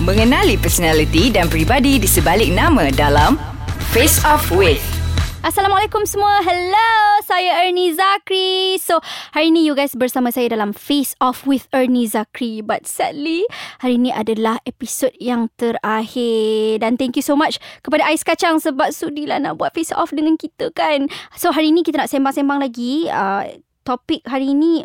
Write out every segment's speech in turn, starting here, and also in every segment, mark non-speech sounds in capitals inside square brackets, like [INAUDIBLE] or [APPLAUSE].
Mengenali personaliti dan pribadi di sebalik nama dalam Face Off With. Assalamualaikum semua. Hello, saya Ernie Zakri. So, hari ni you guys bersama saya dalam Face Off with Ernie Zakri. But sadly, hari ni adalah episod yang terakhir. Dan thank you so much kepada Ais Kacang sebab sudilah nak buat Face Off dengan kita kan. So, hari ni kita nak sembang-sembang lagi. Uh, topik hari ni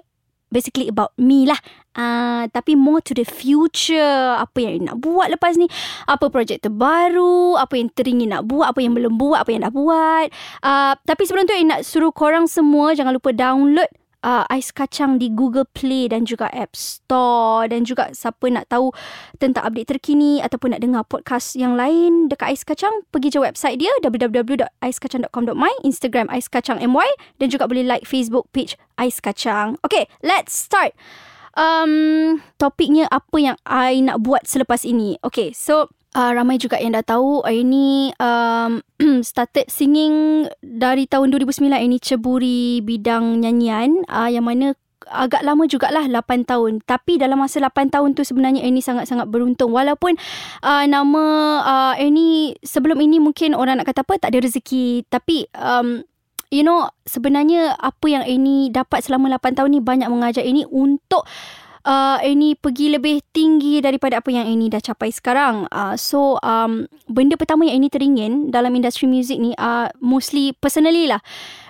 basically about me lah. Uh, tapi more to the future. Apa yang nak buat lepas ni. Apa projek terbaru. Apa yang teringin nak buat. Apa yang belum buat. Apa yang dah buat. Uh, tapi sebelum tu, saya nak suruh korang semua jangan lupa download uh, ais kacang di Google Play dan juga App Store dan juga siapa nak tahu tentang update terkini ataupun nak dengar podcast yang lain dekat ais kacang pergi je website dia www.aiskacang.com.my Instagram ais kacang my dan juga boleh like Facebook page ais kacang. Okay, let's start. Um, topiknya apa yang I nak buat selepas ini. Okay, so uh, ramai juga yang dah tahu ini um, [CLEARS THROAT] started singing dari tahun 2009 ini ceburi bidang nyanyian uh, yang mana agak lama jugalah 8 tahun. Tapi dalam masa 8 tahun tu sebenarnya ini sangat-sangat beruntung. Walaupun uh, nama uh, Annie sebelum ini mungkin orang nak kata apa tak ada rezeki. Tapi um, you know sebenarnya apa yang Annie dapat selama 8 tahun ni banyak mengajar ini untuk uh, Annie pergi lebih tinggi daripada apa yang Annie dah capai sekarang. Uh, so, um, benda pertama yang Annie teringin dalam industri muzik ni, uh, mostly personally lah.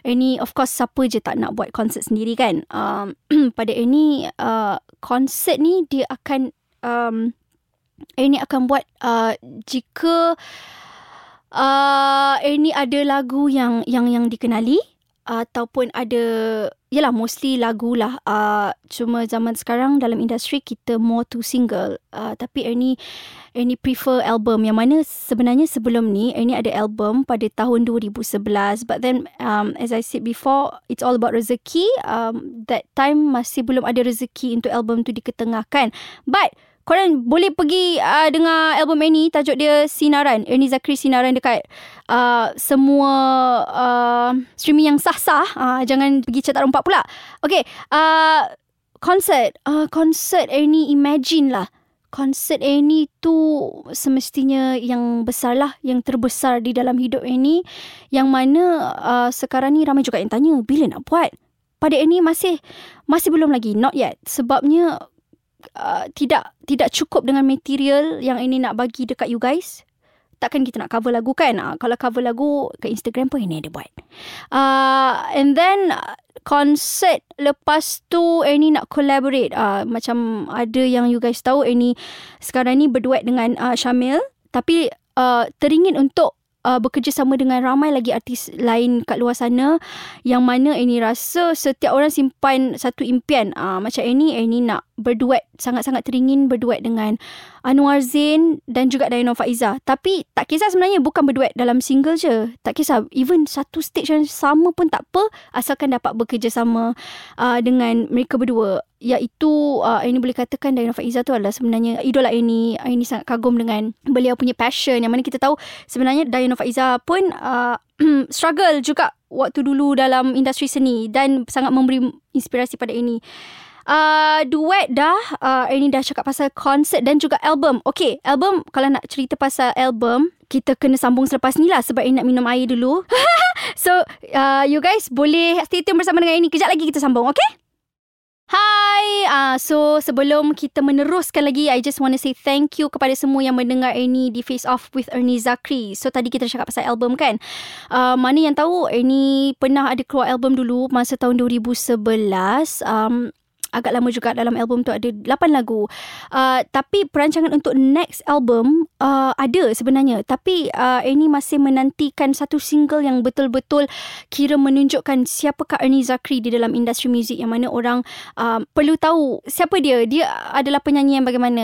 Annie, of course, siapa je tak nak buat konsert sendiri kan. Um, [CLEARS THROAT] pada Annie, uh, konsert ni dia akan... Um, akan buat uh, jika uh, Annie ada lagu yang yang yang dikenali ataupun ada yalah mostly lagu lah. Uh, cuma zaman sekarang dalam industri kita more to single. Uh, tapi Ernie Ernie prefer album. Yang mana sebenarnya sebelum ni Ernie ada album pada tahun 2011 but then um, as I said before it's all about rezeki. Um, that time masih belum ada rezeki untuk album tu diketengahkan. But korang boleh pergi uh, dengar album Annie tajuk dia Sinaran Ernie Zakri Sinaran dekat uh, semua uh, streaming yang sah-sah uh, jangan pergi cetak rompak pula okay uh, konsert uh, konsert Ernie Imagine lah konsert Annie tu semestinya yang besar lah, yang terbesar di dalam hidup Annie. Yang mana uh, sekarang ni ramai juga yang tanya, bila nak buat? Pada Annie masih masih belum lagi, not yet. Sebabnya uh, tidak tidak cukup dengan material yang ini nak bagi dekat you guys takkan kita nak cover lagu kan? Uh, kalau cover lagu ke Instagram pun ini ada buat. Uh, and then konsert lepas tu ini nak collaborate. Uh, macam ada yang you guys tahu ini sekarang ni berduet dengan uh, Syamil tapi uh, teringin untuk uh, bekerjasama dengan ramai lagi artis lain kat luar sana yang mana ini rasa setiap orang simpan satu impian. Uh, macam ini ini nak berduet sangat-sangat teringin berduet dengan Anwar Zain dan juga Dayana Faiza. Tapi tak kisah sebenarnya bukan berduet dalam single je. Tak kisah even satu stage yang sama pun tak apa asalkan dapat bekerjasama uh, dengan mereka berdua. Iaitu uh, ini boleh katakan Dayana Faiza tu adalah sebenarnya idola ini. Ini sangat kagum dengan beliau punya passion yang mana kita tahu sebenarnya Dayana Faiza pun uh, [CLEARS THROAT] struggle juga waktu dulu dalam industri seni dan sangat memberi inspirasi pada ini uh, duet dah uh, ini dah cakap pasal konsert dan juga album Okay album kalau nak cerita pasal album kita kena sambung selepas ni lah sebab ini nak minum air dulu [LAUGHS] so uh, you guys boleh stay tune bersama dengan ini kejap lagi kita sambung okay Hai, uh, so sebelum kita meneruskan lagi, I just want to say thank you kepada semua yang mendengar ini di Face Off with Ernie Zakri. So tadi kita cakap pasal album kan. Uh, mana yang tahu Ernie pernah ada keluar album dulu masa tahun 2011. Um, agak lama juga dalam album tu ada 8 lagu. Uh, tapi perancangan untuk next album uh, ada sebenarnya. Tapi uh, ini masih menantikan satu single yang betul-betul kira menunjukkan siapakah Ernie Zakri di dalam industri muzik yang mana orang uh, perlu tahu siapa dia. Dia adalah penyanyi yang bagaimana,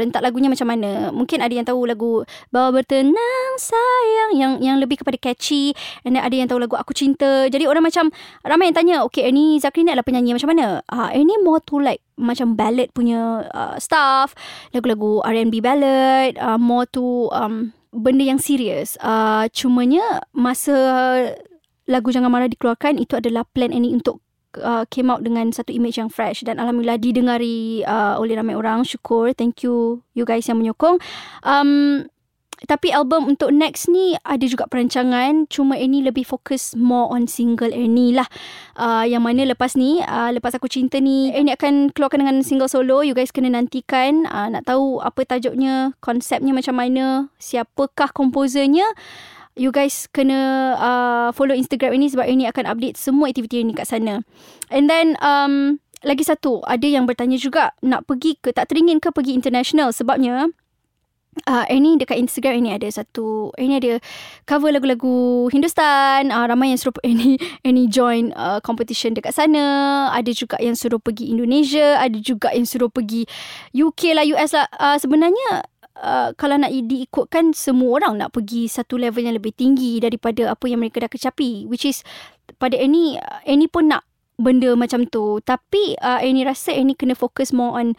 rentak lagunya macam mana. Mungkin ada yang tahu lagu Bawa Bertenang Sayang yang yang lebih kepada catchy. Dan ada yang tahu lagu Aku Cinta. Jadi orang macam ramai yang tanya, okay Ernie Zakri ni adalah penyanyi macam mana? Uh, Ernie more to like macam ballad punya uh, stuff, lagu-lagu R&B ballad, uh, more to um, benda yang serius. Uh, cumanya masa lagu Jangan Marah dikeluarkan, itu adalah plan ini untuk uh, came out dengan satu image yang fresh dan alhamdulillah didengari uh, oleh ramai orang syukur thank you you guys yang menyokong um, tapi album untuk next ni ada juga perancangan. Cuma ini lebih fokus more on single Ernie lah. Uh, yang mana lepas ni uh, lepas aku cinta ni Ernie akan keluarkan dengan single solo. You guys kena nantikan. Uh, nak tahu apa tajuknya konsepnya macam mana siapakah komposernya. You guys kena uh, follow Instagram ini sebab ini akan update semua aktiviti ini kat sana. And then um, lagi satu, ada yang bertanya juga nak pergi ke tak teringin ke pergi international? Sebabnya Uh, ini dekat Instagram ini ada satu ini ada cover lagu-lagu Hindustan. Uh, ramai yang suruh [LAUGHS] ini ini join uh, competition dekat sana. Ada juga yang suruh pergi Indonesia. Ada juga yang suruh pergi UK lah US lah. Uh, sebenarnya Uh, kalau nak diikutkan semua orang nak pergi satu level yang lebih tinggi daripada apa yang mereka dah kecapi. Which is pada Annie Annie pun nak benda macam tu. Tapi uh, Annie rasa Annie kena fokus more on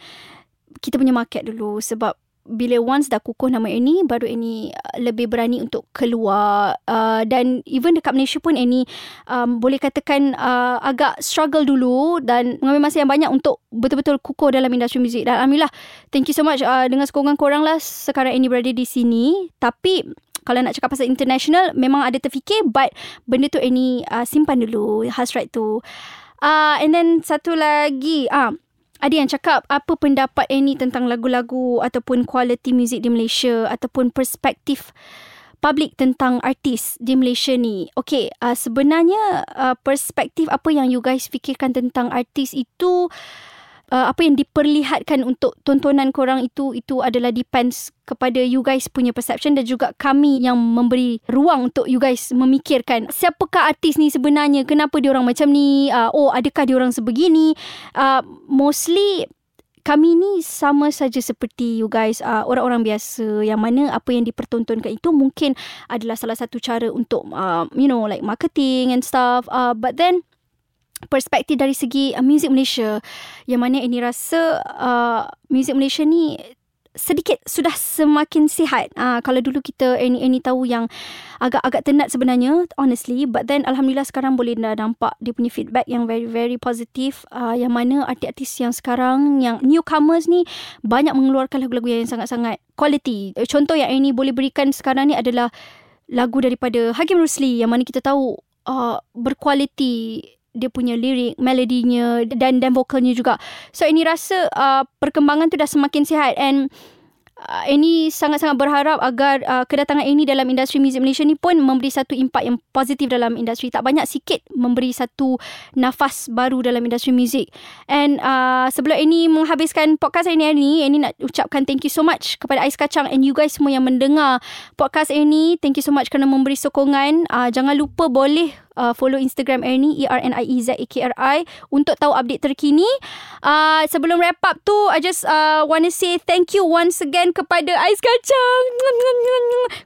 kita punya market dulu sebab bila once dah kukuh nama ini baru ini uh, lebih berani untuk keluar. Uh, dan even dekat Malaysia pun ini um, boleh katakan uh, agak struggle dulu dan mengambil masa yang banyak untuk betul-betul kukuh dalam industri muzik. Dan alhamdulillah thank you so much uh, dengan sokongan korang lah sekarang ini berada di sini. Tapi kalau nak cakap pasal international memang ada terfikir but benda tu ini uh, simpan dulu. Hasrat tu. Uh, and then satu lagi ah uh, ada yang cakap apa pendapat Annie tentang lagu-lagu ataupun quality music di Malaysia ataupun perspektif public tentang artis di Malaysia ni. Okay, uh, sebenarnya uh, perspektif apa yang you guys fikirkan tentang artis itu uh, apa yang diperlihatkan untuk tontonan korang itu itu adalah depends kepada you guys punya perception dan juga kami yang memberi ruang untuk you guys memikirkan siapakah artis ni sebenarnya kenapa dia orang macam ni uh, oh adakah dia orang sebegini. Uh, mostly kami ni sama saja seperti you guys uh, orang-orang biasa yang mana apa yang dipertontonkan itu mungkin adalah salah satu cara untuk uh, you know like marketing and stuff. Uh, but then perspektif dari segi uh, muzik Malaysia yang mana ini rasa uh, muzik Malaysia ni sedikit sudah semakin sihat. Uh, kalau dulu kita ini ini tahu yang agak-agak tenat sebenarnya honestly but then alhamdulillah sekarang boleh dah nampak dia punya feedback yang very very positif uh, yang mana artis-artis yang sekarang yang newcomers ni banyak mengeluarkan lagu-lagu yang sangat-sangat quality. Contoh yang ini boleh berikan sekarang ni adalah lagu daripada Hakim Rusli yang mana kita tahu uh, berkualiti dia punya lirik, melodinya dan dan vokalnya juga. So ini rasa uh, perkembangan tu dah semakin sihat and uh, ini sangat-sangat berharap agar uh, kedatangan ini dalam industri muzik Malaysia ni pun memberi satu impak yang positif dalam industri. Tak banyak sikit memberi satu nafas baru dalam industri muzik. And uh, sebelum ini menghabiskan podcast ini ini, ini nak ucapkan thank you so much kepada Ais Kacang and you guys semua yang mendengar podcast ini. Thank you so much kerana memberi sokongan. Uh, jangan lupa boleh uh, follow Instagram Ernie E R N I E Z A K R I untuk tahu update terkini. Uh, sebelum wrap up tu I just uh, want to say thank you once again kepada Ais Kacang.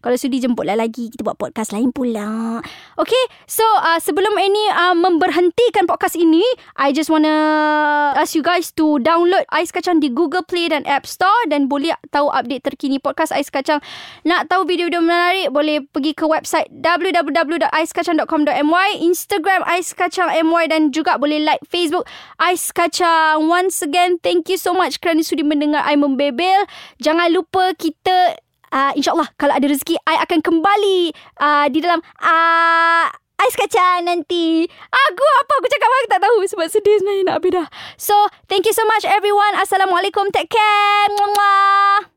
Kalau sudi jemputlah lagi kita buat podcast lain pula. Okay, so uh, sebelum Ernie uh, memberhentikan podcast ini, I just want to ask you guys to download Ais Kacang di Google Play dan App Store dan boleh tahu update terkini podcast Ais Kacang. Nak tahu video-video menarik boleh pergi ke website www.aiskacang.com.my MY, Instagram Ais Kacang MY dan juga boleh like Facebook Ais Kacang. Once again, thank you so much kerana sudi mendengar I membebel. Jangan lupa kita uh, insyaAllah kalau ada rezeki I akan kembali uh, di dalam uh, Ais kacang nanti. Aku apa aku cakap Aku tak tahu Sebab sedih sebenarnya nak habis dah. So thank you so much everyone. Assalamualaikum. Take care. Mwah